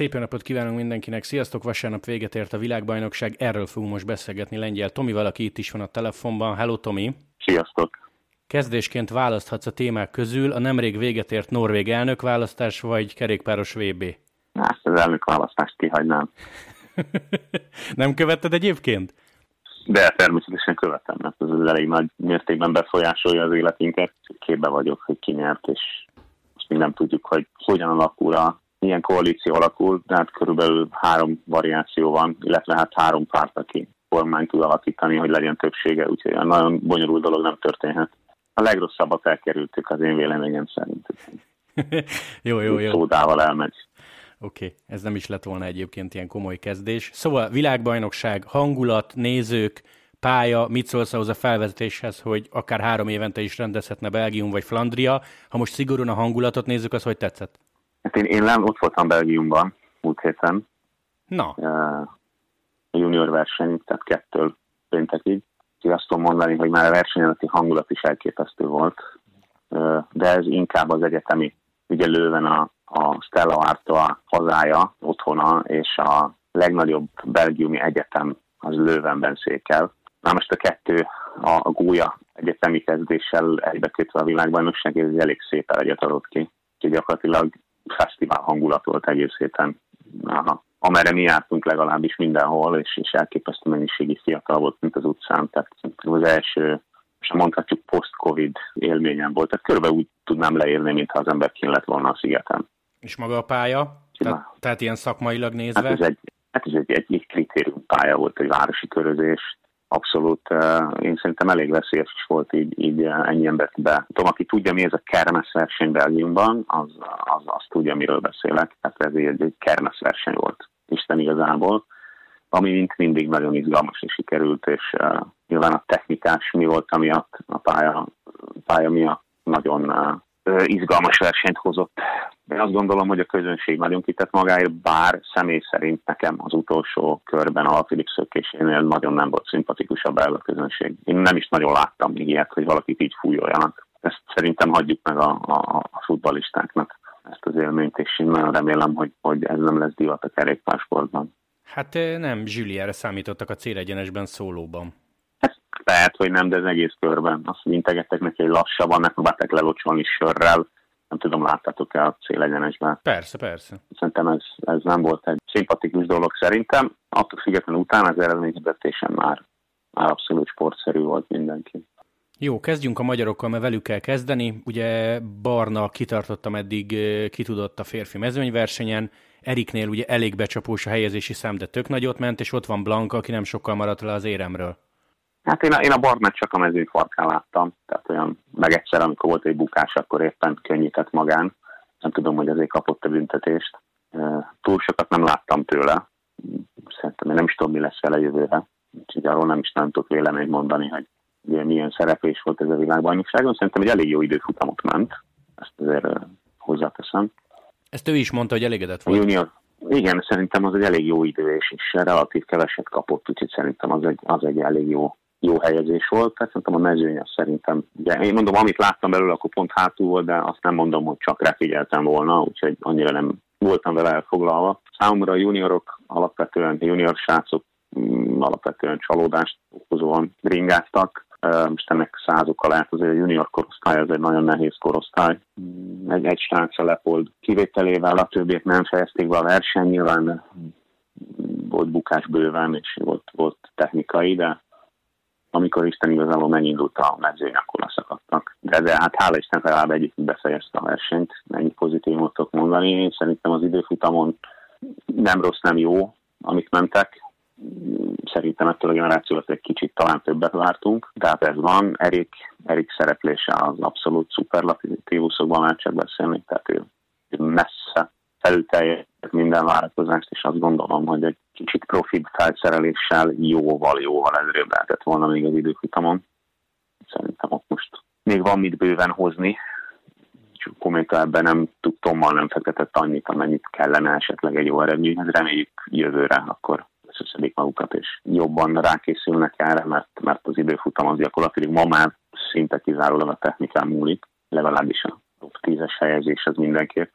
Szép napot kívánunk mindenkinek, sziasztok! Vasárnap véget ért a világbajnokság, erről fogunk most beszélgetni Lengyel Tomi, valaki itt is van a telefonban. Hello Tomi! Sziasztok! Kezdésként választhatsz a témák közül a nemrég véget ért norvég elnökválasztás vagy kerékpáros VB? Hát az elnökválasztást kihagynám. Nem követted egyébként? De természetesen követem, mert ez az elég nagy mértékben befolyásolja az életünket. Képbe vagyok, hogy ki nyert, és még nem tudjuk, hogy hogyan alakul a milyen koalíció alakul, de hát körülbelül három variáció van, illetve hát három párt, aki kormány tud alakítani, hogy legyen többsége, úgyhogy nagyon bonyolult dolog nem történhet. A legrosszabbat elkerültük az én véleményem szerint. jó, jó, jó. Szódával elmegy. Oké, okay. ez nem is lett volna egyébként ilyen komoly kezdés. Szóval világbajnokság, hangulat, nézők, pálya, mit szólsz ahhoz a felvezetéshez, hogy akár három évente is rendezhetne Belgium vagy Flandria. Ha most szigorúan a hangulatot nézzük, az hogy tetszett? Hát én, én nem ott voltam Belgiumban múlt héten. Na. A junior verseny, tehát kettől péntekig. Úgyhogy azt tudom mondani, hogy már a verseny előtti hangulat is elképesztő volt. De ez inkább az egyetemi, ugye lőven a, a Stella Artois hazája, otthona, és a legnagyobb belgiumi egyetem az Lővenben székel. Na most a kettő, a, a gúja egyetemi kezdéssel egybekötve a világbajnokság, ez elég szép egyet adott ki. Úgyhogy gyakorlatilag fesztivál hangulat volt egész héten. Aha. Amerre mi jártunk legalábbis mindenhol, és, és elképesztő mennyiségi fiatal volt, mint az utcán. Tehát az első, és mondhatjuk post-covid élményem volt. Tehát körülbelül úgy tudnám leírni, mintha az ember kint lett volna a szigeten. És maga a pálya? Tehát, tehát ilyen szakmailag nézve? Hát ez egy, hát ez egy, egy, egy kritérium pálya volt, egy városi körözés, abszolút, én szerintem elég veszélyes is volt így, így ennyi embert be. Tudom, aki tudja, mi ez a kermes verseny Belgiumban, az, az, az tudja, miről beszélek. Tehát ez egy, egy kermes verseny volt, Isten igazából, ami mint mindig nagyon izgalmas és sikerült, és uh, nyilván a technikás mi volt, amiatt a pálya, pálya miatt nagyon uh, izgalmas versenyt hozott. Én azt gondolom, hogy a közönség nagyon kitett magáért, bár személy szerint nekem az utolsó körben a Filip szökésénél nagyon nem volt szimpatikus a belga közönség. Én nem is nagyon láttam még ilyet, hogy valakit így fújoljanak. Ezt szerintem hagyjuk meg a, a, a futbalistáknak ezt az élményt, és én nagyon remélem, hogy, hogy ez nem lesz divat a kerékpársportban. Hát nem, Zsüliára számítottak a célegyenesben szólóban. Lehet, hogy nem, de az egész körben. Azt integettek neki, hogy lassabban, megpróbálták lelocsolni sörrel. Nem tudom, láttátok-e a célegyenesben? Persze, persze. Szerintem ez, ez nem volt egy szimpatikus dolog szerintem. Attól függetlenül utána az eredményhirdetésen már, már abszolút sportszerű volt mindenki. Jó, kezdjünk a magyarokkal, mert velük kell kezdeni. Ugye Barna kitartotta, meddig ki tudott a férfi mezőnyversenyen. Eriknél ugye elég becsapós a helyezési szám, de tök nagyot ment, és ott van Blanka, aki nem sokkal maradt le az éremről. Hát én a, én a Barnát csak a mezőny farkán láttam, tehát olyan, meg egyszer, amikor volt egy bukás, akkor éppen könnyített magán. Nem tudom, hogy azért kapott a büntetést. Túl sokat nem láttam tőle. Szerintem én nem is tudom, mi lesz vele jövőre. Úgyhogy arról nem is nem tudok véleményt mondani, hogy milyen szereplés volt ez a világbajnokságon. Szerintem egy elég jó időfutamot ment. Ezt azért hozzáteszem. Ezt ő is mondta, hogy elégedett volt. Junior, igen, szerintem az egy elég jó idő, és is relatív keveset kapott, úgyhogy szerintem az egy, az egy elég jó jó helyezés volt, tehát szerintem a mezőny az szerintem, ugye én mondom, amit láttam belőle, akkor pont hátul volt, de azt nem mondom, hogy csak refigyeltem volna, úgyhogy annyira nem voltam vele elfoglalva. Számomra a juniorok alapvetően, junior srácok mm, alapvetően csalódást okozóan ringáztak, most ennek százokkal lehet azért a junior korosztály, ez egy nagyon nehéz korosztály. Mm, egy, egy srác a Lepold kivételével, a többiek nem fejezték be a verseny, nyilván volt bukás bőven, és volt, volt technikai, de amikor Isten igazából megindult a mezőny, akkor leszakadtak. De, de hát hála Isten legalább egyik befejezte a versenyt, ennyi pozitívumot tudok mondani. Én szerintem az időfutamon nem rossz, nem jó, amit mentek. Szerintem ettől a generációt egy kicsit talán többet vártunk, de hát ez van. Erik, Erik szereplése az abszolút szuperlatívusokban már csak beszélni, tehát ő messze felülteljesített minden várakozást, és azt gondolom, hogy egy kicsit profi felszereléssel jóval-jóval előrébb lehetett volna még az időfutamon. Szerintem ott most még van mit bőven hozni, csak Kométa ebben nem tudtommal nem fektetett annyit, amennyit kellene esetleg egy jó eredményhez. Reméljük jövőre akkor összeszedik magukat, és jobban rákészülnek erre, mert, mert az időfutam az gyakorlatilag ma már szinte kizárólag a technikán múlik, legalábbis a top 10-es helyezés az mindenképp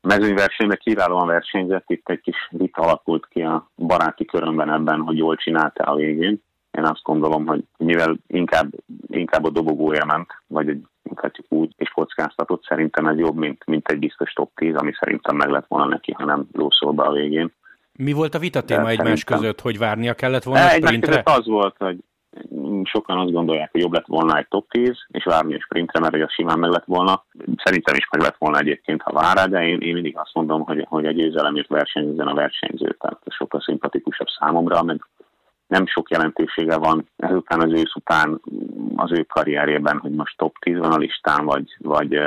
mezőnyversenyben kiválóan versenyzett, itt egy kis vita alakult ki a baráti körömben ebben, hogy jól csinálta a végén. Én azt gondolom, hogy mivel inkább, inkább a dobogója ment, vagy egy mondhatjuk úgy, és kockáztatott, szerintem ez jobb, mint, mint egy biztos top 10, ami szerintem meg lett volna neki, ha nem lószol be a végén. Mi volt a vita téma egymás szerintem... között, hogy várnia kellett volna a sprintre? az volt, hogy sokan azt gondolják, hogy jobb lett volna egy top 10, és várni a sprintre, mert hogy az simán meg lett volna. Szerintem is meg lett volna egyébként, ha vár de én, én mindig azt mondom, hogy, hogy egy győzelemért versenyezzen a versenyző, tehát sokkal szimpatikusabb számomra, meg nem sok jelentősége van ezután az ősz után az ő karrierjében, hogy most top 10 van a listán, vagy, vagy,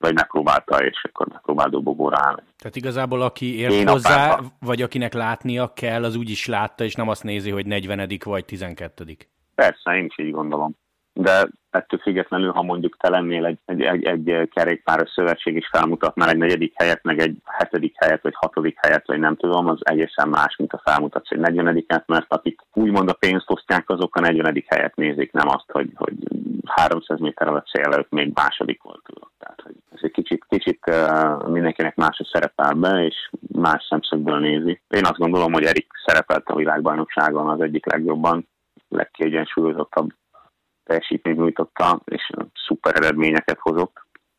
vagy megpróbálta, és akkor megpróbál dobogóra állni. Tehát igazából aki ért Én hozzá, apába. vagy akinek látnia kell, az úgy is látta, és nem azt nézi, hogy 40 vagy 12 Persze, én is így gondolom. De ettől függetlenül, ha mondjuk te lennél egy, egy, egy, egy kerékpáros szövetség is felmutatnál egy negyedik helyet, meg egy hetedik helyet, vagy hatodik helyet, vagy nem tudom, az egészen más, mint a felmutatsz egy negyvenediket, mert akik úgymond a pénzt osztják, azok a negyvenedik helyet nézik, nem azt, hogy, hogy 300 méterrel a cél előtt még második volt. Tehát, hogy ez egy kicsit, kicsit uh, mindenkinek más a szerepel be, és más szemszögből nézi. Én azt gondolom, hogy Erik szerepelt a világbajnokságon az egyik legjobban, legkiegyensúlyozottabb teljesítményt nyújtotta, és szuper eredményeket hozott,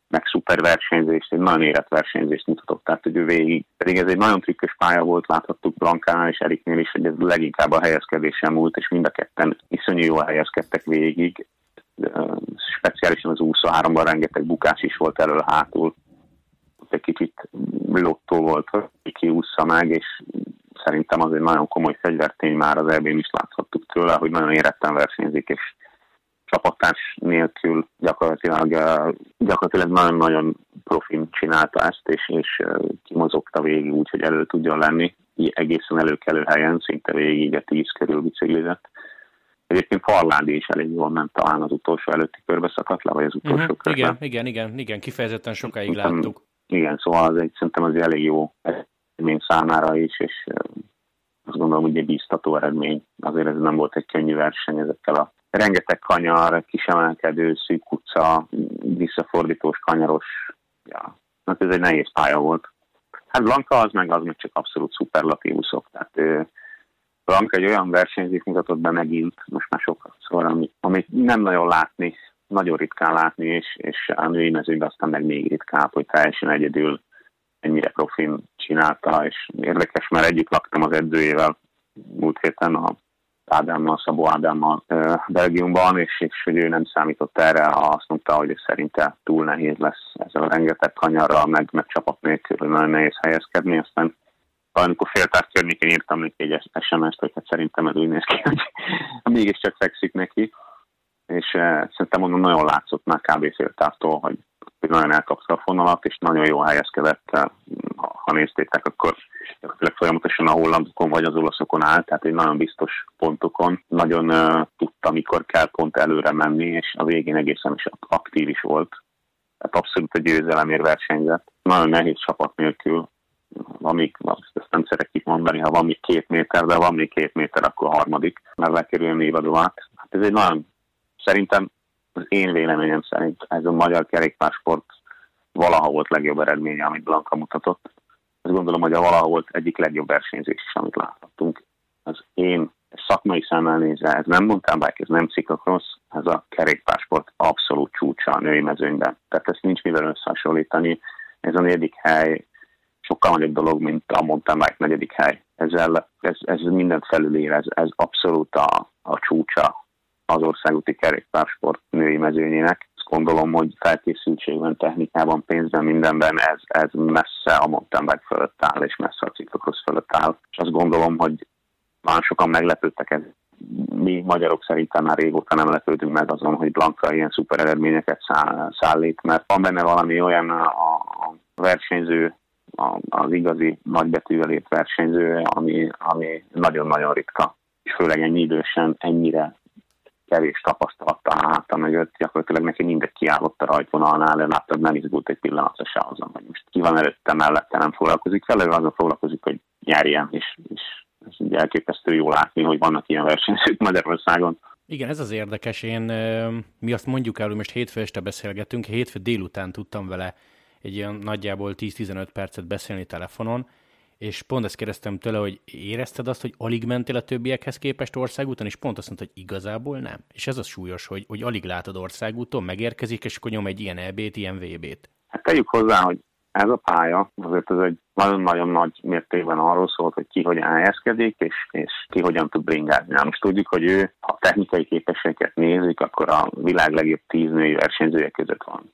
meg szuper versenyzést, egy nagyon érett versenyzést mutatott, tehát hogy ő végig, pedig ez egy nagyon trükkös pálya volt, láthattuk Blankánál és Eriknél is, hogy ez leginkább a helyezkedésen múlt, és mind a ketten iszonyú jól helyezkedtek végig, speciálisan az 23-ban rengeteg bukás is volt elől hátul, ott egy kicsit lottó volt, hogy ki ússza meg, és szerintem az egy nagyon komoly fegyvertény már az eb is láthattuk tőle, hogy nagyon éretten versenyzik, és csapattárs nélkül gyakorlatilag, gyakorlatilag nagyon-nagyon profin csinálta ezt, és, és kimozogta végig úgy, hogy elő tudjon lenni, egészen előkelő helyen, szinte végig a tíz körül biciklizett. Egyébként Farládi is elég jól ment talán az utolsó előtti körbe szakadt le, vagy az utolsó uh-huh. körbe. Igen, igen, igen, igen, kifejezetten sokáig szerintem, láttuk. Igen, szóval az egy, szerintem az elég jó eredmény számára is, és azt gondolom, hogy egy bíztató eredmény. Azért ez nem volt egy könnyű verseny ezekkel a rengeteg kanyar, kisemelkedő, szűk utca, visszafordítós, kanyaros, ja, hát ez egy nehéz pálya volt. Hát Blanka az meg az meg csak abszolút szuperlatívuszok, tehát ő, Blanka egy olyan versenyzést mutatott be megint, most már sokat szóval, amit, amit nem nagyon látni, nagyon ritkán látni, és, és a női mezőben aztán meg még ritkább, hogy teljesen egyedül ennyire profin csinálta, és érdekes, mert együtt laktam az edzőjével múlt héten a Ádámmal, Szabó Ádámmal Belgiumban, és, és hogy ő nem számított erre, azt mondta, hogy szerinte túl nehéz lesz ezzel a rengeteg kanyarral, meg, meg csapat nélkül, nagyon nehéz helyezkedni, aztán amikor féltáv környékén írtam neki egy SMS-t, hogy hát szerintem ez úgy néz ki, hogy mégiscsak fekszik neki, és eh, szerintem mondom, nagyon látszott már kb. féltávtól, hogy, hogy nagyon elkapta a fonalat, és nagyon jó helyezkedett, ha, ha néztétek, akkor gyakorlatilag folyamatosan a hollandokon vagy az olaszokon áll, tehát egy nagyon biztos pontokon. Nagyon uh, tudta, mikor kell pont előre menni, és a végén egészen is aktív is volt. Tehát abszolút a győzelemért versenyzett. Nagyon nehéz csapat nélkül. Van még, ezt nem szeretjük mondani, ha van még két méter, de van még két méter, akkor a harmadik, mert lekerülni évadóát. Hát ez egy nagyon, szerintem az én véleményem szerint ez a magyar kerékpársport valaha volt legjobb eredménye, amit Blanka mutatott azt gondolom, hogy a valaha volt egyik legjobb versenyzés is, amit láthattunk. Az én szakmai szemmel nézve, ez nem mountain bike, ez nem cyclocross, ez a kerékpársport abszolút csúcsa a női mezőnyben. Tehát ezt nincs mivel összehasonlítani. Ez a negyedik hely sokkal nagyobb dolog, mint a mountain bike negyedik hely. Ezzel, ez, ez mindent felülér, ez, ez abszolút a, a csúcsa az országúti kerékpársport női mezőnyének gondolom, hogy felkészültségben, technikában, pénzben, mindenben ez, ez messze a mountain bike fölött áll, és messze a ciklokhoz fölött áll. És azt gondolom, hogy már sokan meglepődtek ez. Mi magyarok szerintem már régóta nem lepődünk meg azon, hogy Blanka ilyen szuper eredményeket szállít, mert van benne valami olyan a, a versenyző, az igazi nagybetűvel ért versenyző, ami, ami nagyon-nagyon ritka és főleg ennyi idősen ennyire kevés tapasztalata a háta mögött, gyakorlatilag neki mindegy kiállott a rajtvonalnál, de láttad, nem izgult egy pillanatra se azon, hogy most ki van előtte, mellette nem foglalkozik vele, azon foglalkozik, hogy nyerjen, és, és ez ugye elképesztő jó látni, hogy vannak ilyen versenyzők Magyarországon. Igen, ez az érdekes. Én, mi azt mondjuk el, hogy most hétfő este beszélgetünk, hétfő délután tudtam vele egy olyan nagyjából 10-15 percet beszélni telefonon, és pont ezt kérdeztem tőle, hogy érezted azt, hogy alig mentél a többiekhez képest országúton, és pont azt mondta, hogy igazából nem. És ez az súlyos, hogy, hogy alig látod országúton, megérkezik, és akkor nyom egy ilyen EB-t, ilyen VB-t. Hát tegyük hozzá, hogy ez a pálya, azért ez egy nagyon-nagyon nagy mértékben arról szólt, hogy ki hogyan helyezkedik, és, és ki hogyan tud bringázni. Most tudjuk, hogy ő, ha technikai képességeket nézik, akkor a világ legjobb tíz női versenyzője között van.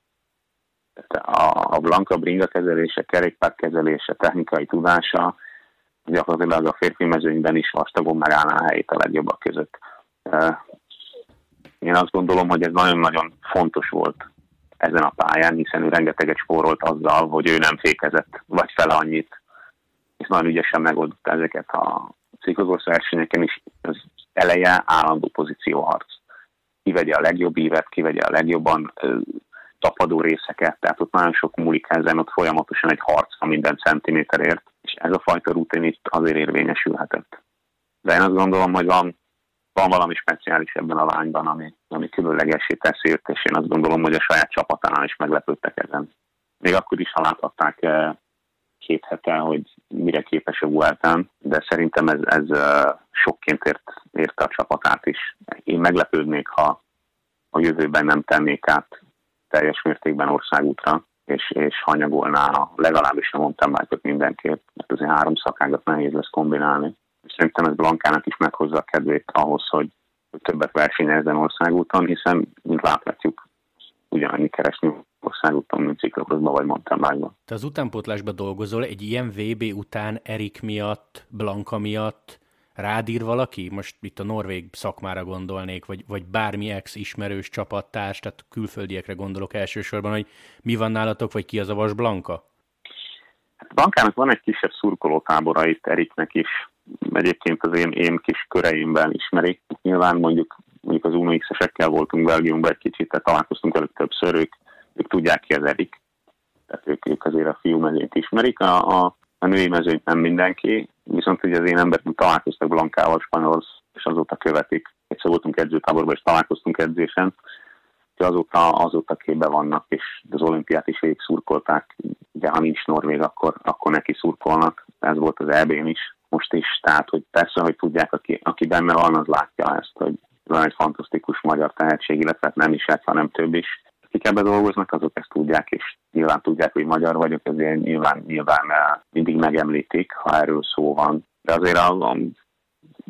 A, a Blanka bringa kezelése, kerékpár kezelése, technikai tudása, gyakorlatilag a férfi mezőnyben is vastagon megállná a helyét a legjobbak között. Én azt gondolom, hogy ez nagyon-nagyon fontos volt ezen a pályán, hiszen ő rengeteget spórolt azzal, hogy ő nem fékezett, vagy fele annyit, és nagyon ügyesen megoldotta ezeket a cikkozós versenyeken is. Az eleje állandó pozícióharc. Kivegye a legjobb ívet, kivegye a legjobban tapadó részeket, tehát ott nagyon sok múlik ezen, ott folyamatosan egy harc a minden centiméterért, és ez a fajta rutin itt azért érvényesülhetett. De én azt gondolom, hogy van van valami speciális ebben a lányban, ami, ami különlegesé teszi őt, és én azt gondolom, hogy a saját csapatánál is meglepődtek ezen. Még akkor is, ha láthatták eh, két hete, hogy mire képes a Vueltán, de szerintem ez, ez eh, sokként ért, érte a csapatát is. Én meglepődnék, ha a jövőben nem tennék át teljes mértékben országútra, és, és hanyagolná legalábbis a mountain bike mindenképp, mert azért három szakágat nehéz lesz kombinálni. Szerintem ez Blankának is meghozza a kedvét ahhoz, hogy, többet versenyezzen országúton, hiszen, mint láthatjuk, ugyanannyi keresni országúton, mint ciklokroszban vagy mountainbike Te az utánpótlásban dolgozol, egy ilyen VB után Erik miatt, Blanka miatt rádír valaki? Most itt a norvég szakmára gondolnék, vagy, vagy bármi ex-ismerős csapattárs, tehát külföldiekre gondolok elsősorban, hogy mi van nálatok, vagy ki az a Vas Blanka? Hát Blankának van egy kisebb szurkolótábora itt, Eriknek is egyébként az én, én kis köreimben ismerik. Nyilván mondjuk, mondjuk az Uno X-esekkel voltunk Belgiumban egy kicsit, tehát találkoztunk velük többször, ők, ők tudják ki az Erik. Tehát ők, ők azért a fiú mezőnyt ismerik, a, a, a női mezőnyt nem mindenki, viszont ugye az én emberek találkoztak Blankával, Spanyolsz, és azóta követik. Egyszer voltunk edzőtáborban, és találkoztunk edzésen, azóta, azóta képbe vannak, és az olimpiát is végig szurkolták, de ha nincs Norvég, akkor, akkor neki szurkolnak. Ez volt az EB-n is most is, tehát hogy persze, hogy tudják, aki, aki benne van, az látja ezt, hogy van egy fantasztikus magyar tehetség, illetve hát nem is egy, hanem több is. Akik ebbe dolgoznak, azok ezt tudják, és nyilván tudják, hogy magyar vagyok, ezért nyilván, nyilván eh, mindig megemlítik, ha erről szó van. De azért a, a,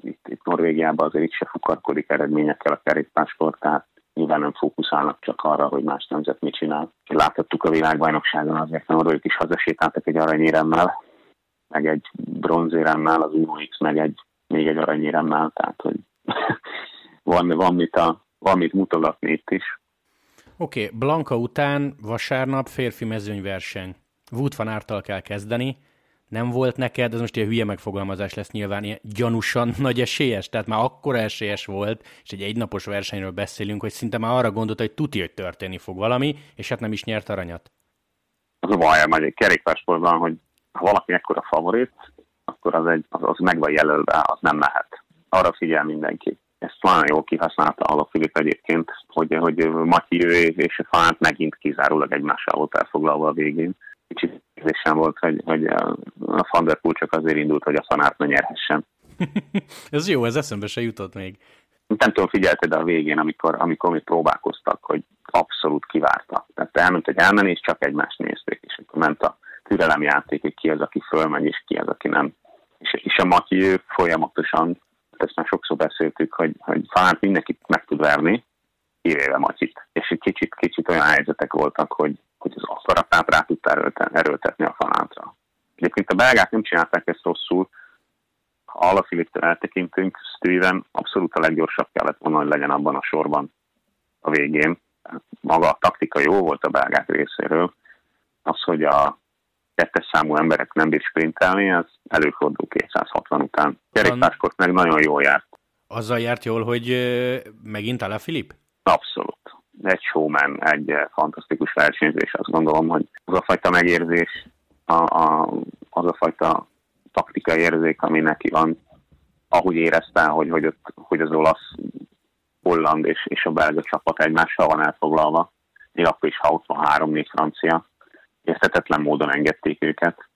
itt, itt Norvégiában azért itt se fukarkodik eredményekkel a kerékpársport, tehát nyilván nem fókuszálnak csak arra, hogy más nemzet mit csinál. Láthattuk a világbajnokságon azért, Norvég is hazasétáltak egy aranyéremmel, meg egy bronzéremmel, az Uno X, meg egy, még egy aranyéremmel, tehát hogy van, van, mit a, van mit mutogatni itt is. Oké, okay, Blanka után vasárnap férfi mezőnyverseny. Wout van Ártal kell kezdeni. Nem volt neked, ez most ilyen hülye megfogalmazás lesz nyilván, ilyen gyanúsan nagy esélyes, tehát már akkora esélyes volt, és egy egynapos versenyről beszélünk, hogy szinte már arra gondolta, hogy tuti, hogy történni fog valami, és hát nem is nyert aranyat. Az a baj, majd egy kerékpársportban, hogy ha valaki ekkora favorit, akkor az, egy, az, az meg van jelölve, az nem lehet. Arra figyel mindenki. Ezt nagyon jól kihasználta a Filip egyébként, hogy, hogy Matyi és a Fánt megint kizárólag egymással volt elfoglalva a végén. Kicsit érzésem volt, hogy, hogy a Van der Poel csak azért indult, hogy a Fanárt ne nyerhessen. ez jó, ez eszembe se jutott még. Nem tudom, figyelted a végén, amikor, amikor mi próbálkoztak, hogy abszolút kivárta. Tehát elment egy elmenés, csak egymást nézték, és akkor ment a türelemjáték, hogy ki az, aki fölmegy, és ki az, aki nem. És, és a Matyi folyamatosan, ezt már sokszor beszéltük, hogy, hogy Falánt mindenkit meg tud verni, kivéve Matyit. És egy kicsit, kicsit olyan helyzetek voltak, hogy, hogy az akaratát rá tudta erőltetni a Falántra. Egyébként a belgák nem csinálták ezt rosszul, ha Alaphilipptől eltekintünk, Steven abszolút a leggyorsabb kellett volna, hogy legyen abban a sorban a végén. Maga a taktika jó volt a belgák részéről. Az, hogy a kettes számú emberek nem bír sprintelni, az előfordul 260 után. Kerékpárskort meg nagyon jól járt. Azzal járt jól, hogy megint a Filip? Abszolút. Egy showman, egy fantasztikus versenyzés, azt gondolom, hogy az a fajta megérzés, a, a, az a fajta taktikai érzék, ami neki van, ahogy érezte, hogy, hogy, ott, hogy az olasz, holland és, és a belga csapat egymással van elfoglalva, még akkor is, ha ott van három-négy francia, érthetetlen módon engedték őket,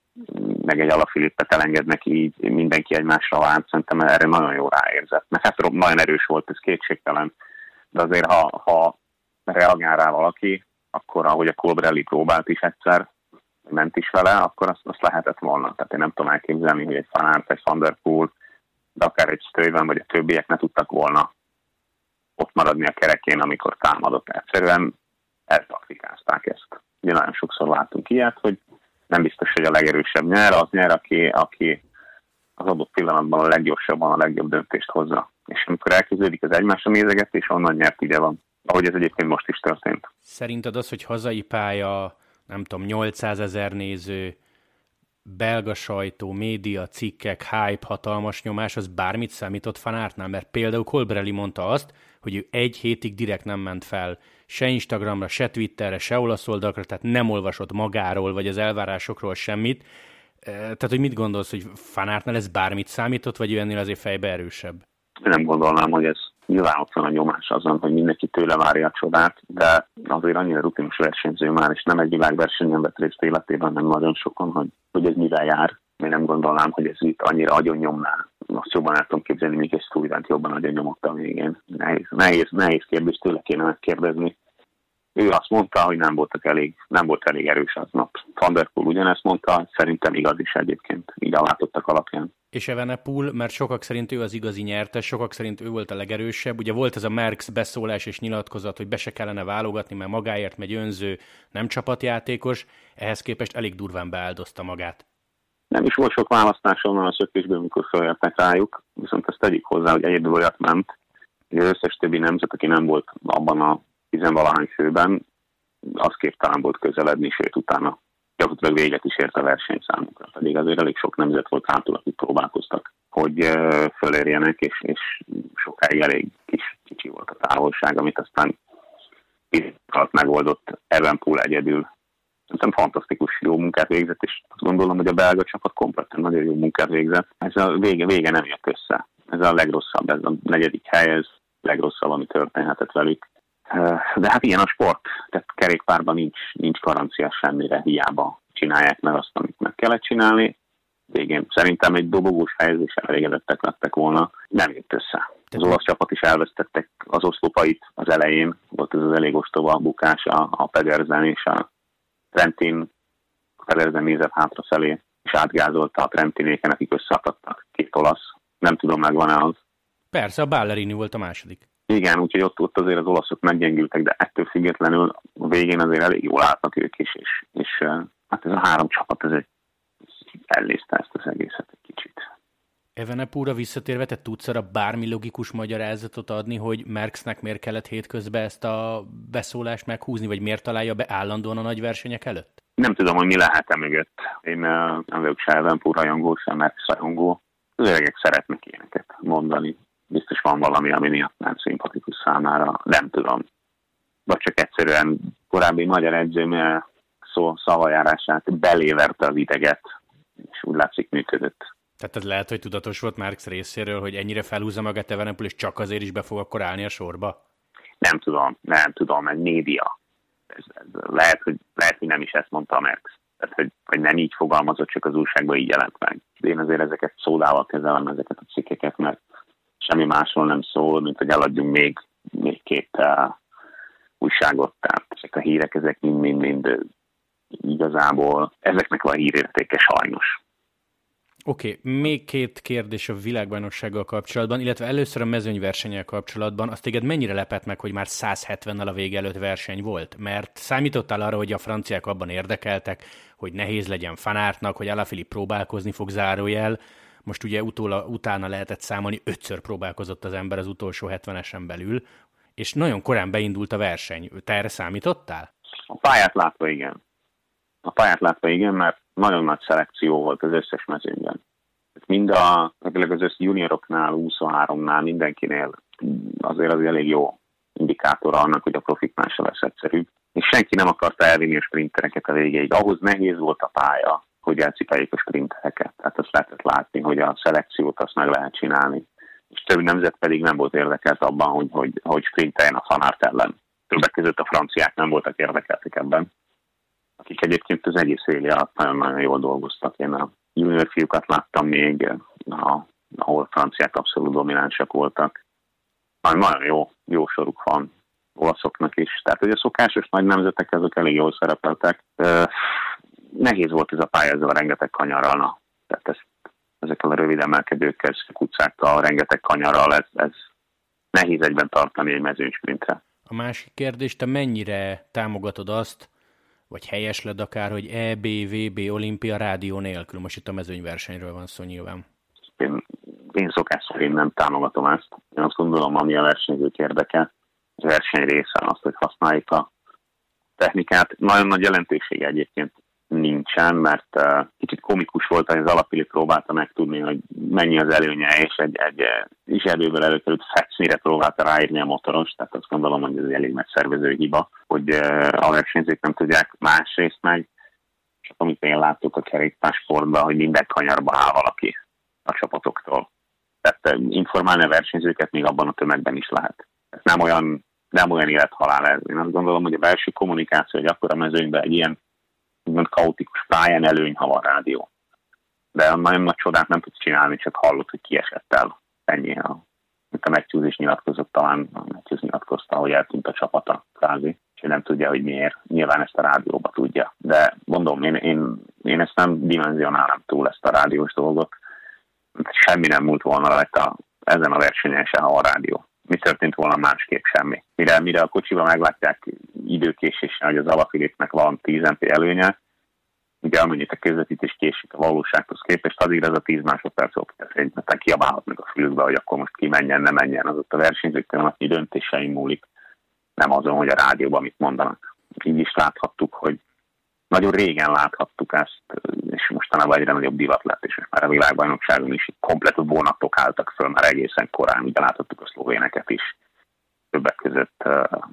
meg egy alafilippet elengednek így mindenki egymásra vált, szerintem erre nagyon jó ráérzett. Mert hát nagyon erős volt, ez kétségtelen, de azért ha, ha reagál rá valaki, akkor ahogy a Colbrelli próbált is egyszer, ment is vele, akkor azt, azt lehetett volna. Tehát én nem tudom elképzelni, hogy egy Fanart, egy Van de akár egy Stuyven vagy a többiek ne tudtak volna ott maradni a kerekén, amikor támadott. Egyszerűen eltaktikázták ezt. Nagyon sokszor látunk ilyet, hogy nem biztos, hogy a legerősebb nyer, az nyer, aki, aki az adott pillanatban a leggyorsabban a legjobb döntést hozza. És amikor elkezdődik az egymásra nézegetés, onnan nyert ide van. Ahogy ez egyébként most is történt. Szerinted az, hogy hazai pálya, nem tudom, 800 ezer néző, belga sajtó, média, cikkek, hype, hatalmas nyomás, az bármit számított fanártnál? Mert például Colbrelli mondta azt, hogy ő egy hétig direkt nem ment fel se Instagramra, se Twitterre, se olasz oldalakra, tehát nem olvasott magáról, vagy az elvárásokról semmit. Tehát, hogy mit gondolsz, hogy fanártnál ez bármit számított, vagy ő ennél azért fejbe erősebb? Nem gondolnám, hogy ez nyilván ott van a nyomás azon, hogy mindenki tőle várja a csodát, de azért annyira rutinos versenyző már, és nem egy világversenyen vett részt életében, nem nagyon sokan, hogy, hogy ez mivel jár. Én nem gondolnám, hogy ez itt annyira agyon nyomná. Azt jobban el tudom képzelni, még egy Stuyvent jobban agyon nyomott a végén. Nehéz, nehéz, nehéz kérdés tőle kéne megkérdezni ő azt mondta, hogy nem voltak elég, nem volt elég erős aznap. Van der ugyanezt mondta, szerintem igaz is egyébként, így a látottak alapján. És Evenepoel, mert sokak szerint ő az igazi nyertes, sokak szerint ő volt a legerősebb. Ugye volt ez a Merckx beszólás és nyilatkozat, hogy be se kellene válogatni, mert magáért megy önző, nem csapatjátékos, ehhez képest elég durván beáldozta magát. Nem is volt sok választás a szökésből, amikor feljöttek rájuk, viszont ezt tegyük hozzá, hogy egyedül olyat ment, hogy az összes többi nemzet, aki nem volt abban a tizenvalahány főben, az képtelen volt közeledni, sőt utána gyakorlatilag véget is ért a verseny számukra. Pedig azért elég sok nemzet volt hátul, akik próbálkoztak, hogy fölérjenek, és, és sokáig elég kis, kicsi volt a távolság, amit aztán alatt megoldott Evenpool egyedül. Szerintem fantasztikus jó munkát végzett, és azt gondolom, hogy a belga csapat kompletten nagyon jó munkát végzett. Ez a vége, vége nem jött össze. Ez a legrosszabb, ez a negyedik hely, ez legrosszabb, ami történhetett velük. De hát ilyen a sport, tehát kerékpárban nincs, nincs garancia semmire, hiába csinálják meg azt, amit meg kellett csinálni. Végén szerintem egy dobogós helyezés elégedettek lettek volna, nem jött össze. Az olasz csapat is elvesztettek az oszlopait az elején, volt ez az elég ostoba bukás a, a Pedersen és a Trentin, Pedersen nézett hátrafelé, és átgázolta a Trentinéken, akik összeakadtak, két olasz. Nem tudom, megvan-e az. Persze, a Ballerini volt a második. Igen, úgyhogy ott, ott azért az olaszok meggyengültek, de ettől függetlenül a végén azért elég jól álltak ők is, és, és hát ez a három csapat, ez egy ellézte ezt az egészet. Evenepúra visszatérve, te tudsz arra bármi logikus magyarázatot adni, hogy Merckxnek miért kellett hétközben ezt a beszólást meghúzni, vagy miért találja be állandóan a nagy versenyek előtt? Nem tudom, hogy mi lehet-e mögött. Én nem vagyok se Evenepúr rajongó, sem Merckx rajongó. Az öregek szeretnek ilyeneket mondani biztos van valami, ami miatt nem szimpatikus számára, nem tudom. Vagy csak egyszerűen korábbi magyar edzőm szó, szavajárását beléverte az ideget, és úgy látszik működött. Tehát ez lehet, hogy tudatos volt Marx részéről, hogy ennyire felhúzza magát Evenepul, és csak azért is be fog akkor állni a sorba? Nem tudom, nem tudom, egy média. Ez, ez lehet, hogy, lehet, hogy nem is ezt mondta Marx. Tehát, hogy, hogy nem így fogalmazott, csak az újságban így jelent meg. Én azért ezeket szódával kezelem, ezeket a cikkeket, mert semmi másról nem szól, mint hogy eladjunk még, még két uh, újságot. Tehát ezek a hírek, ezek mind-mind igazából, ezeknek van hírértéke sajnos. Oké, okay, még két kérdés a világbajnoksággal kapcsolatban, illetve először a mezőnyversenyel kapcsolatban. Azt téged mennyire lepett meg, hogy már 170-nel a vége előtt verseny volt? Mert számítottál arra, hogy a franciák abban érdekeltek, hogy nehéz legyen fanártnak, hogy Alaphilippe próbálkozni fog zárójel, most ugye utóla, utána lehetett számolni, ötször próbálkozott az ember az utolsó 70-esen belül, és nagyon korán beindult a verseny. Te erre számítottál? A pályát látva igen. A pályát látva igen, mert nagyon nagy szelekció volt az összes mezőnyben. Mind a, az összes junioroknál, 23-nál, mindenkinél azért az elég jó indikátor annak, hogy a profiknál se lesz egyszerűbb. És senki nem akarta elvinni a sprintereket a végéig. Ahhoz nehéz volt a pálya, hogy elcipeljék a sprintereket. Tehát azt lehetett látni, hogy a szelekciót azt meg lehet csinálni. És több nemzet pedig nem volt érdekelt abban, hogy, hogy, hogy sprinteljen a Fanárt ellen. Többek között a franciák nem voltak érdekeltek ebben. Akik egyébként az egész éli alatt nagyon-nagyon jól dolgoztak. Én a junior fiúkat láttam még, ahol franciák abszolút dominánsak voltak. Nagyon jó, jó soruk van olaszoknak is. Tehát, hogy a szokásos nagy nemzetek, ezek elég jól szerepeltek. Nehéz volt ez a pálya ezzel a rengeteg kanyarral. Na. Tehát ez, ezekkel a rövid emelkedőkkel, kucákkal, rengeteg kanyarral, ez, ez nehéz egyben tartani egy mezőnysprintre. A másik kérdés, te mennyire támogatod azt, vagy helyesled akár, hogy EB, VB, olimpia rádió nélkül? Most itt a mezőnyversenyről van szó nyilván. Én, én szokás szerint nem támogatom ezt. Én azt gondolom, ami a versenyzők érdeke, az verseny része az, hogy használjuk a technikát. Nagyon nagy jelentősége egyébként nincsen, mert uh, kicsit komikus volt, hogy az alapili próbálta megtudni, hogy mennyi az előnye, és egy, egy is erőből előkerült fecnire próbálta ráírni a motoros, tehát azt gondolom, hogy ez egy elég nagy szervező hiba, hogy uh, a versenyzők nem tudják másrészt meg, csak amit én láttuk a kerékpársportban, hogy minden kanyarba áll valaki a csapatoktól. Tehát uh, informálni a versenyzőket még abban a tömegben is lehet. Ez nem olyan, nem olyan élethalál ez. Én azt gondolom, hogy a belső kommunikáció, akkor a mezőnyben egy ilyen úgymond kaotikus pályán előny, ha van rádió. De nagyon nagy csodát nem tudsz csinálni, csak hallott, hogy kiesett el. Ennyi a mint a Matthews is nyilatkozott, talán Matthews nyilatkozta, hogy eltűnt a csapata kvázi, és nem tudja, hogy miért. Nyilván ezt a rádióba tudja. De mondom, én, én, én ezt nem dimenzionálom túl, ezt a rádiós dolgot. Semmi nem múlt volna rajta ezen a versenyen se, ha a rádió. Mi történt volna másképp semmi. Mire, mire a kocsiba meglátják időkésésen, hogy az alapilépnek van 10 MP előnye, ugye amennyit a közvetítés késik a valósághoz képest, addig ez a 10 másodperc szerintem kiabálhatnak a fülükbe, hogy akkor most ki menjen, ne menjen, az ott a versenyzőkkel annyi döntéseim múlik, nem azon, hogy a rádióban mit mondanak. Így is láthattuk, hogy nagyon régen láthattuk ezt, és mostanában egyre nagyobb divat lett, és már a világbajnokságon is komplet vonatok álltak föl már egészen korán, ugye láthattuk a szlovéneket is többek között,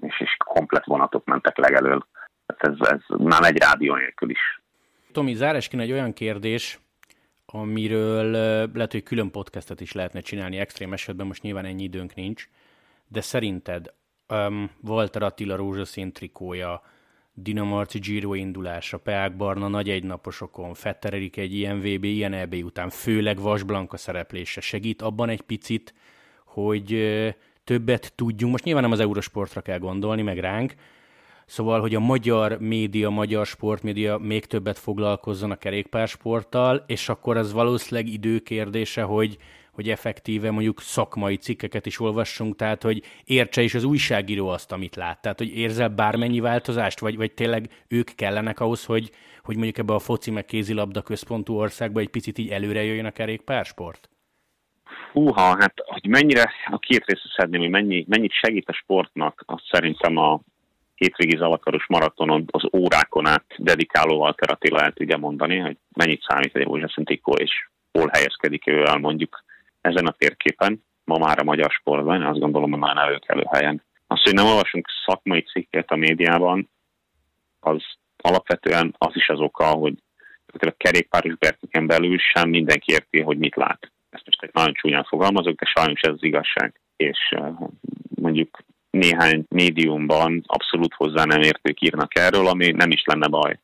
és, és komplet vonatok mentek legelől. Ez, ez már egy rádió nélkül is. Tomi, zárásként egy olyan kérdés, amiről lehet, hogy külön podcastet is lehetne csinálni extrém esetben, most nyilván ennyi időnk nincs, de szerinted um, Walter Attila rózsaszín trikója, Dinamarci Giro indulása, Peák Barna nagy egynaposokon, Fettererik egy ilyen VB, ilyen EB után, főleg Vasblanka szereplése segít abban egy picit, hogy többet tudjunk. Most nyilván nem az Eurosportra kell gondolni, meg ránk, Szóval, hogy a magyar média, magyar sportmédia még többet foglalkozzon a kerékpársporttal, és akkor az valószínűleg időkérdése, hogy, hogy effektíve mondjuk szakmai cikkeket is olvassunk, tehát hogy értse is az újságíró azt, amit lát. Tehát, hogy érzel bármennyi változást, vagy, vagy tényleg ők kellenek ahhoz, hogy, hogy mondjuk ebbe a foci meg kézilabda központú országba egy picit így előre jöjjön a kerékpársport? Húha, hát hogy mennyire, a két részre szedném, hogy mennyi, mennyit segít a sportnak, azt szerintem a hétvégi zalakaros maratonon az órákon át dedikáló Walter Attila el tudja mondani, hogy mennyit számít egy rózsaszín tikó, és hol helyezkedik ő el mondjuk ezen a térképen, ma már a magyar sportban, azt gondolom, hogy már előkelő helyen. Azt, hogy nem olvasunk szakmai cikket a médiában, az alapvetően az is az oka, hogy a kerékpáros berkeken belül sem mindenki érti, hogy mit lát. Ezt most egy nagyon csúnyán fogalmazok, de sajnos ez az igazság. És mondjuk néhány médiumban abszolút hozzá nem értők írnak erről, ami nem is lenne baj.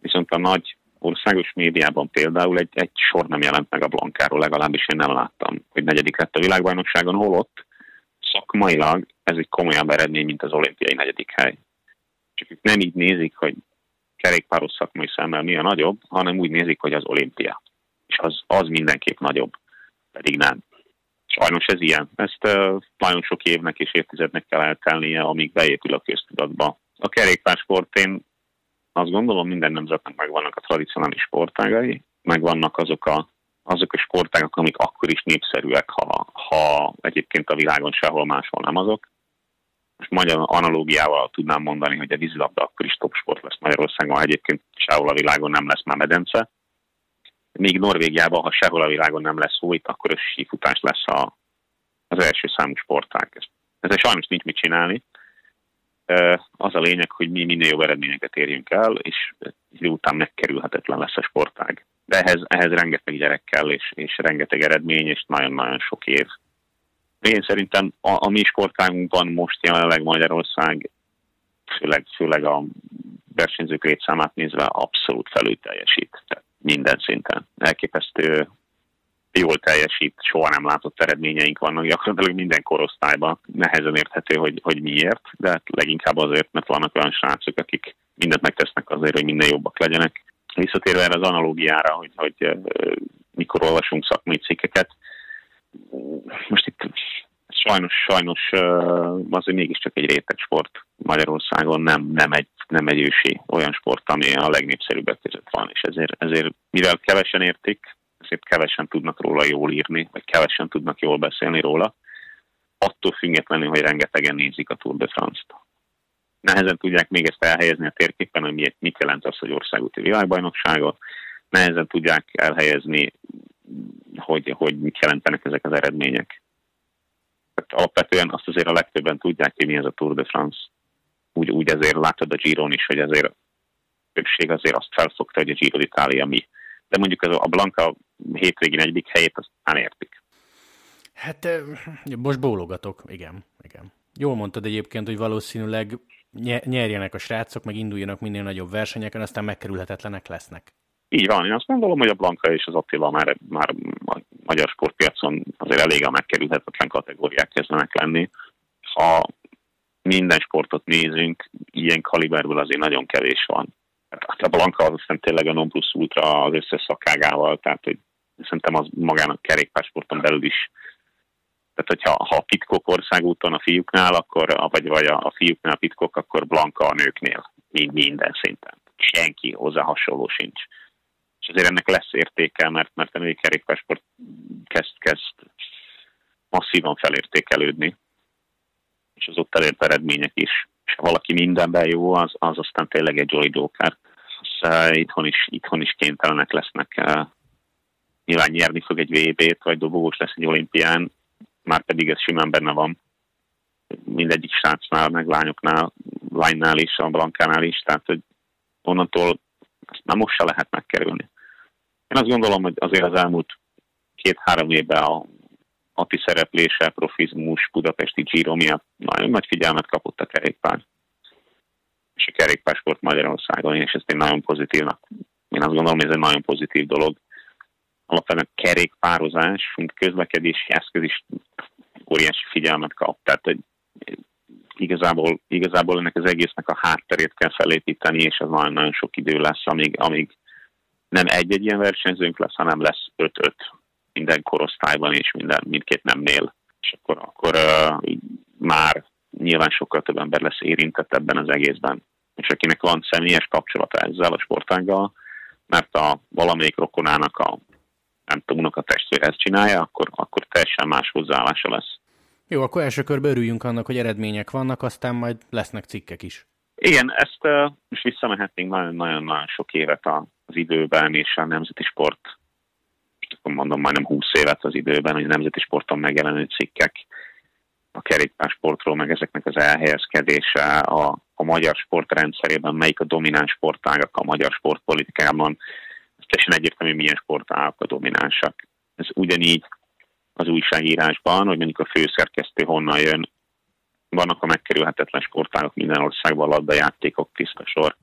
Viszont a nagy országos médiában például egy, egy sor nem jelent meg a Blankáról, legalábbis én nem láttam, hogy negyedik lett a világbajnokságon, holott szakmailag ez egy komolyabb eredmény, mint az olimpiai negyedik hely. Csak ők nem így nézik, hogy kerékpáros szakmai szemmel mi a nagyobb, hanem úgy nézik, hogy az olimpia. És az, az mindenképp nagyobb. Pedig nem. Sajnos ez ilyen. Ezt uh, nagyon sok évnek és évtizednek kell eltelnie, amíg beépül a köztudatba. A kerékpársport én azt gondolom minden nemzetnek megvannak a tradicionális sportágai, megvannak azok a, azok a sportágak, amik akkor is népszerűek, ha, ha egyébként a világon sehol máshol nem azok. Most magyar analógiával tudnám mondani, hogy a vízilabda akkor is top sport lesz Magyarországon, ha egyébként sehol a világon nem lesz már medence. Míg Norvégiában, ha sehol a világon nem lesz hó, itt akkor a sífutás lesz a, az első számú sportág. Ezzel sajnos nincs mit csinálni az a lényeg, hogy mi minél jobb eredményeket érjünk el, és idő után megkerülhetetlen lesz a sportág. De ehhez, ehhez rengeteg gyerek kell, és, és rengeteg eredmény, és nagyon-nagyon sok év. Én szerintem a, a mi sportágunkban most jelenleg Magyarország, főleg, főleg a versenyzők létszámát nézve abszolút felül teljesít. Tehát minden szinten. Elképesztő jól teljesít, soha nem látott eredményeink vannak gyakorlatilag minden korosztályban. Nehezen érthető, hogy, hogy miért, de leginkább azért, mert vannak olyan srácok, akik mindent megtesznek azért, hogy minden jobbak legyenek. Visszatérve erre az analógiára, hogy, hogy mikor olvasunk szakmai cikkeket, most itt sajnos, sajnos azért mégiscsak egy réteg sport Magyarországon, nem, nem, egy, nem egy ősi olyan sport, ami a legnépszerűbbek között van, és ezért, ezért mivel kevesen értik, ezért kevesen tudnak róla jól írni, vagy kevesen tudnak jól beszélni róla, attól függetlenül, hogy rengetegen nézik a Tour de France-t. Nehezen tudják még ezt elhelyezni a térképen, hogy mit jelent az, hogy országúti világbajnokságot, nehezen tudják elhelyezni, hogy, hogy mit jelentenek ezek az eredmények. Tehát alapvetően azt azért a legtöbben tudják, hogy mi ez a Tour de France. Úgy, úgy ezért látod a Giron is, hogy azért többség azért azt felfogta, hogy a Giro d'Italia mi de mondjuk ez a Blanka hétvégén egyik helyét azt nem értik. Hát most bólogatok, igen, igen. Jól mondtad egyébként, hogy valószínűleg nyerjenek a srácok, meg induljanak minél nagyobb versenyeken, aztán megkerülhetetlenek lesznek. Így van, én azt gondolom, hogy a Blanka és az Attila már, már a magyar sportpiacon azért elég a megkerülhetetlen kategóriák kezdenek lenni. Ha minden sportot nézünk, ilyen kaliberből azért nagyon kevés van a Blanka az aztán tényleg a non plus ultra az összes szakágával, tehát hogy szerintem az magának kerékpársporton belül is tehát, hogyha ha a Pitkok országúton a fiúknál, akkor, vagy, vagy a, a fiúknál a Pitkok, akkor Blanka a nőknél mind, minden szinten. Senki hozzá hasonló sincs. És azért ennek lesz értéke, mert, mert a női kerékpársport kezd, kezd masszívan felértékelődni, és az ott elért eredmények is és ha valaki mindenben jó, az, az aztán tényleg egy Jolly Joker. Az, itthon, is, itthon is kénytelenek lesznek uh, nyilván nyerni fog egy VB-t, vagy dobogós lesz egy olimpián, már pedig ez simán benne van. Mindegyik srácnál, meg lányoknál, lánynál is, a Blankánál is, tehát hogy onnantól ezt nem most se lehet megkerülni. Én azt gondolom, hogy azért az elmúlt két-három évben a Ati szereplése, profizmus, budapesti Giro miatt nagyon nagy figyelmet kapott a kerékpár. És a kerékpársport Magyarországon, és ezt én nagyon pozitívnak, én azt gondolom, hogy ez egy nagyon pozitív dolog. Alapvetően a kerékpározás, mint közlekedési eszköz is óriási figyelmet kap. Tehát, hogy igazából, igazából ennek az egésznek a hátterét kell felépíteni, és ez nagyon-nagyon sok idő lesz, amíg, amíg nem egy-egy ilyen versenyzőnk lesz, hanem lesz öt-öt minden korosztályban és minden, mindkét nemnél. És akkor, akkor uh, már nyilván sokkal több ember lesz érintett ebben az egészben. És akinek van személyes kapcsolata ezzel a sportággal, mert a valamelyik rokonának a nem tudom, a testvére ezt csinálja, akkor, akkor teljesen más hozzáállása lesz. Jó, akkor első körbe örüljünk annak, hogy eredmények vannak, aztán majd lesznek cikkek is. Igen, ezt uh, most visszamehetnénk nagyon-nagyon sok évet az időben, és a nemzeti sport akkor mondom majdnem 20 évet az időben, hogy a nemzeti sporton megjelenő cikkek a kerékpársportról, meg ezeknek az elhelyezkedése a, a magyar sportrendszerében, melyik a domináns sportágak a magyar sportpolitikában, teljesen egyértelmű, milyen sportágak a dominánsak. Ez ugyanígy az újságírásban, hogy mondjuk a főszerkesztő honnan jön, vannak a megkerülhetetlen sportágok minden országban, labdajátékok, tiszta sor.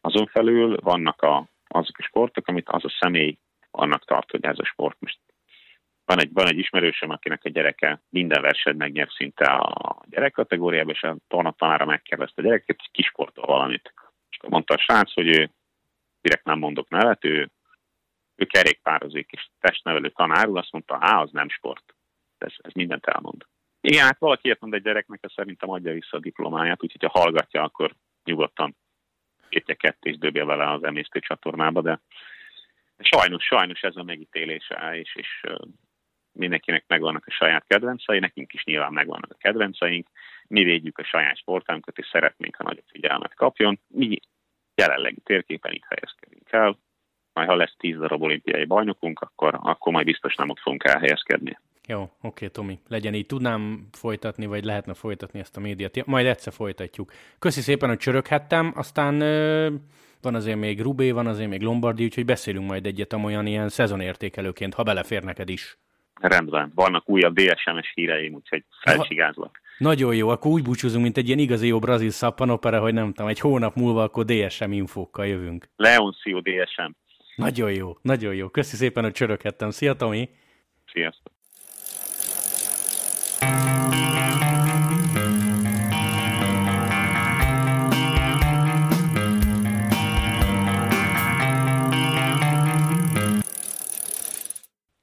Azon felül vannak a, azok a sportok, amit az a személy annak tart, hogy ez a sport most van egy, van egy ismerősöm, akinek a gyereke minden versenyt megnyer szinte a gyerek kategóriában, és a tornatanára megkérdezte a gyereket, hogy kisportol valamit. És akkor mondta a srác, hogy ő direkt nem mondok nevet, ő, ő kerékpározik, és testnevelő tanárul azt mondta, á, az nem sport. Ez, ez mindent elmond. Igen, hát valaki ilyet mond egy gyereknek, ez szerintem adja vissza a diplomáját, úgyhogy ha hallgatja, akkor nyugodtan értje kettő és dobja vele az emésztő csatornába, de Sajnos, sajnos ez a megítélése, és, és mindenkinek megvannak a saját kedvencei, nekünk is nyilván megvannak a kedvenceink, mi védjük a saját sportánkat, és szeretnénk, ha nagyobb figyelmet kapjon. Mi jelenlegi térképen itt helyezkedünk el, majd ha lesz tíz darab olimpiai bajnokunk, akkor, akkor majd biztos nem ott fogunk elhelyezkedni. Jó, oké, Tomi, legyen így. Tudnám folytatni, vagy lehetne folytatni ezt a médiát. Majd egyszer folytatjuk. Köszi szépen, hogy csöröghettem, aztán van azért még Rubé, van azért még Lombardi, úgyhogy beszélünk majd egyet olyan ilyen szezonértékelőként, ha belefér neked is. Rendben, vannak újabb DSM-es híreim, úgyhogy felcsigázlak. Nagyon jó, akkor úgy búcsúzunk, mint egy ilyen igazi jó brazil szappanopera, hogy nem tudom, egy hónap múlva akkor DSM infókkal jövünk. Leoncio DSM. Nagyon jó, nagyon jó. Köszi szépen, hogy csöröghettem. Szia, Tomi! Sziasztok!